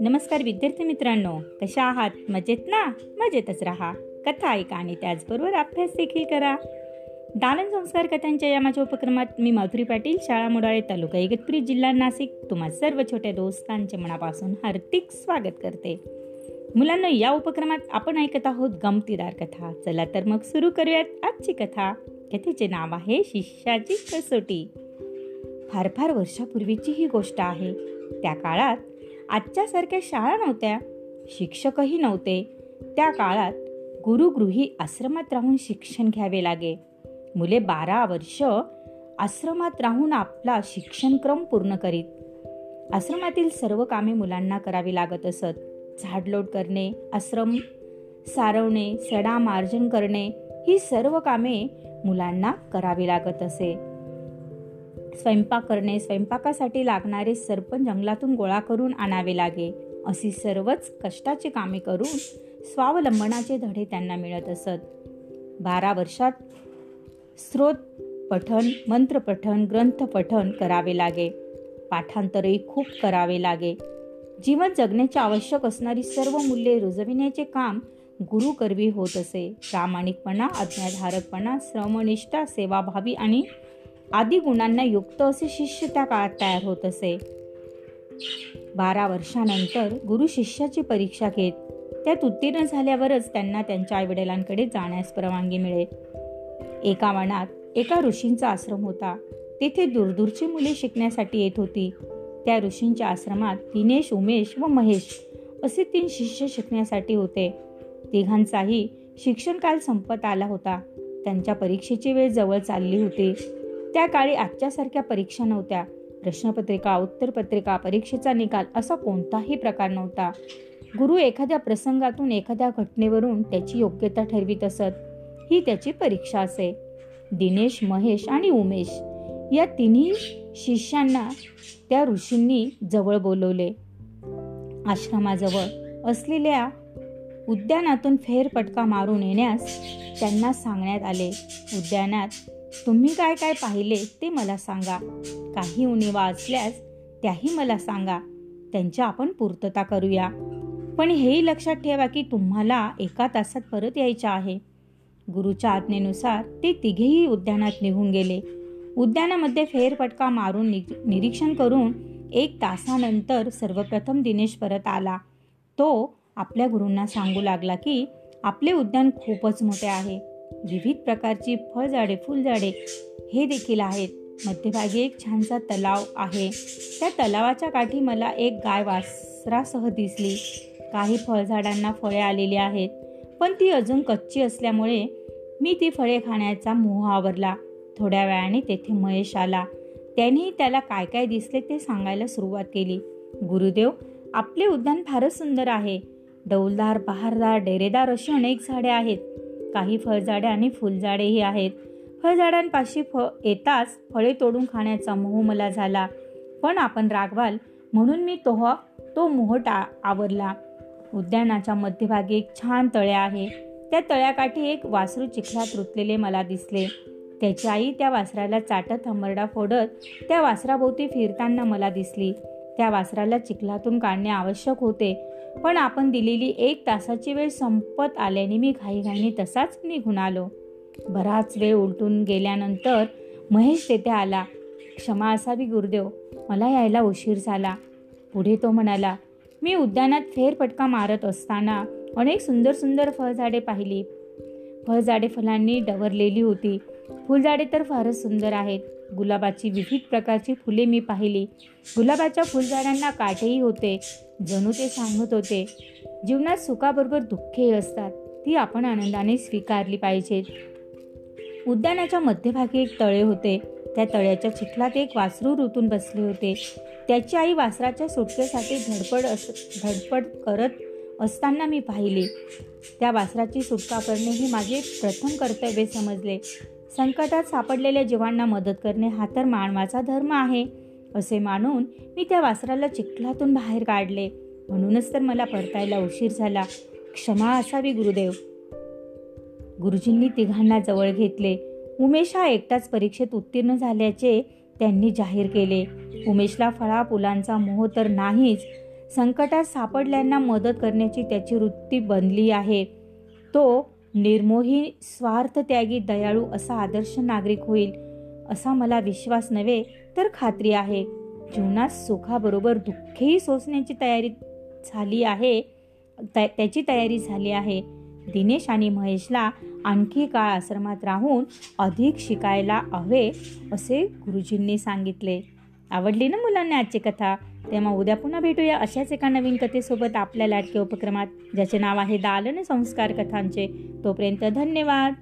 नमस्कार विद्यार्थी मित्रांनो कशा आहात? मजेत ना? मजेतच राहा. कथा ऐका आणि त्याचबरोबर अभ्यास देखील करा. दालन संस्कार कथांच्या या माझ्या उपक्रमात मी माधुरी पाटील शाळा मोडाळे तालुका इगतपुरी जिल्हा नाशिक तुम्हा सर्व छोट्या दोस्तांच्या मनापासून हार्दिक स्वागत करते. मुलांना या उपक्रमात आपण ऐकत आहोत गमतीदार कथा. चला तर मग सुरू करूयात आजची कथा. कथेचे नाव आहे शिष्याची कसोटी. फार फार वर्षापूर्वीची ही गोष्ट आहे. त्या काळात आजच्यासारख्या शाळा नव्हत्या शिक्षकही नव्हते. त्या काळात गुरुगृही आश्रमात राहून शिक्षण घ्यावे लागे. मुले बारा वर्ष आश्रमात राहून आपला शिक्षणक्रम पूर्ण करीत. आश्रमातील सर्व कामे मुलांना करावी लागत असत. झाडलोट करणे आश्रम सारवणे सडा मार्जन करणे ही सर्व कामे मुलांना करावी लागत असे. स्वयंपाक करणे स्वयंपाकासाठी लागणारे सरपण जंगलातून गोळा करून आणावे लागे. अशी सर्वच कष्टाची कामे करून स्वावलंबनाचे धडे त्यांना मिळत असत. बारा वर्षात स्रोत पठण मंत्रपठन ग्रंथ करावे लागे. पाठांतरही खूप करावे लागे. जीवन जगण्याची आवश्यक असणारी सर्व मूल्ये रुजविण्याचे काम गुरु करवी होत असे. प्रामाणिकपणा अज्ञाधारकपणा श्रमनिष्ठा सेवाभावी आणि आदी गुणांना युक्त असे शिष्य त्या काळात तयार होत असे. बारा वर्षानंतर गुरु शिष्याची परीक्षा घेत त्यात उत्तीर्ण झाल्यावरच त्यांना त्यांच्या आईवडिलांकडे जाण्यास परवानगी मिळे. एका वनात एका ऋषींचा आश्रम होता. तेथे दूरदूरची मुले शिकण्यासाठी येत होती. त्या ऋषींच्या आश्रमात दिनेश उमेश व महेश असे तीन शिष्य शिकण्यासाठी होते. तिघांचाही शिक्षण काल संपत आला होता. त्यांच्या परीक्षेची वेळ जवळ चालली होती. त्या काळी आजच्यासारख्या परीक्षा नव्हत्या. प्रश्नपत्रिका उत्तरपत्रिका परीक्षेचा निकाल असा कोणताही प्रकार नव्हता. गुरु एखाद्या प्रसंगातून एखाद्या घटनेवरून त्याची योग्यता ठरवित असत. ही त्याची परीक्षा असे. दिनेश महेश आणि उमेश या तिन्ही शिष्यांना त्या ऋषींनी जवळ बोलवले. आश्रमाजवळ असलेल्या उद्यानातून फेरपटका मारून येण्यास त्यांना सांगण्यात आले. उद्यानात तुम्ही काय काय पाहिले ते मला सांगा. काही उणीवा असल्यास त्याही मला सांगा. त्यांच्या आपण पूर्तता करूया. पण हेही लक्षात ठेवा की तुम्हाला एका तासात परत यायचं आहे. गुरुच्या आज्ञेनुसार ते तिघेही उद्यानात निघून गेले. उद्यानामध्ये फेरफटका मारून निरीक्षण करून एक तासानंतर सर्वप्रथम दिनेश परत आला. तो आपल्या गुरूंना सांगू लागला की आपले उद्यान खूपच मोठे आहे. विविध प्रकारची फळझाडे फुलझाडे हे देखील आहेत. मध्यभागी एक छानसा तलाव आहे. त्या तलावाच्या काठी मला एक गाय वासरासह दिसली. काही फळझाडांना फळे आलेली आहेत पण ती अजून कच्ची असल्यामुळे मी ती फळे खाण्याचा मोह आवरला. थोड्या वेळाने तेथे महेश आला. त्यानेही त्याला काय काय दिसले ते सांगायला सुरुवात केली. गुरुदेव आपले उद्यान फारच सुंदर आहे. डौलदार बहारदार डेरेदार अशी अनेक झाडे आहेत. काही फळझाडे आणि फुलझाडेही आहेत. फळझाडांपाशी फ येताच फळे तोडून खाण्याचा मोह मला झाला. पण आपण रागवाल म्हणून मी तो तो मोह टा आवरला. उद्यानाच्या मध्यभागी एक छान तळे आहे. त्या तळ्याकाठी एक वासरू चिखलात रुतलेले मला दिसले. त्याची आई त्या वासराला चाटत हंबरडा फोडत त्या वासराभोवती फिरताना मला दिसली. त्या वासराला चिखलातून काढणे आवश्यक होते. पण आपण दिलेली एक तासाची वेळ संपत आल्याने मी घाईघाईने तसाच निघून आलो. बराच वेळ उलटून गेल्यानंतर महेश तेथे आला. क्षमा असावी गुरुदेव. मला यायला उशीर झाला. पुढे तो म्हणाला मी उद्यानात फेरपटका मारत असताना अनेक सुंदर सुंदर फळझाडे पाहिली. फळझाडे फुलांनी डवरलेली होती. फुलझाडे तर फारच सुंदर आहेत. गुलाबाची विविध प्रकारची फुले मी पाहिली. गुलाबाच्या फुलझाडांना काटेही होते. जणू ते सांगत होते जीवनात सुखाबरोबर दुःखही असतात. ती आपण आनंदाने स्वीकारली पाहिजेत. उद्यानाच्या मध्यभागी एक तळे होते. त्या तळ्याच्या चिखलात एक वासरू ऋतून बसले होते. त्याची आई वासराच्या सुटकेसाठी धडपड अस धडपड करत असताना मी पाहिले. त्या वासराची सुटका करणे हे माझे प्रथम कर्तव्य समजले. संकटात सापडलेल्या जीवांना मदत करणे हा तर मानवाचा धर्म आहे असे मानून मी त्या वासराला चिखलातून बाहेर काढले. म्हणूनच तर मला परतायला उशीर झाला. क्षमा असावी गुरुदेव. गुरुजींनी तिघांना जवळ घेतले. उमेश हा एकटाच परीक्षेत उत्तीर्ण झाल्याचे त्यांनी जाहीर केले. उमेशला फळा फुलांचा मोह तर नाहीच संकटात सापडल्यांना मदत करण्याची त्याची वृत्ती बनली आहे. तो निर्मोही स्वार्थत्यागी दयाळू असा आदर्श नागरिक होईल असा मला विश्वास नव्हे तर खात्री आहे. जीवनात सुखाबरोबर दुःखही सोसण्याची तयारी झाली आहे त्याची तयारी झाली आहे. दिनेश आणि महेशला आणखी काळ आश्रमात राहून अधिक शिकायला हवे असे गुरुजींनी सांगितले. आवडली ना मुलांना आजची कथा? तेव्हा उद्या पुन्हा भेटूया अशाच एका नवीन कथेसोबत आपल्या लाडके उपक्रमात ज्याचे नाव आहे दालन संस्कार कथांचे. तोपर्यंत धन्यवाद.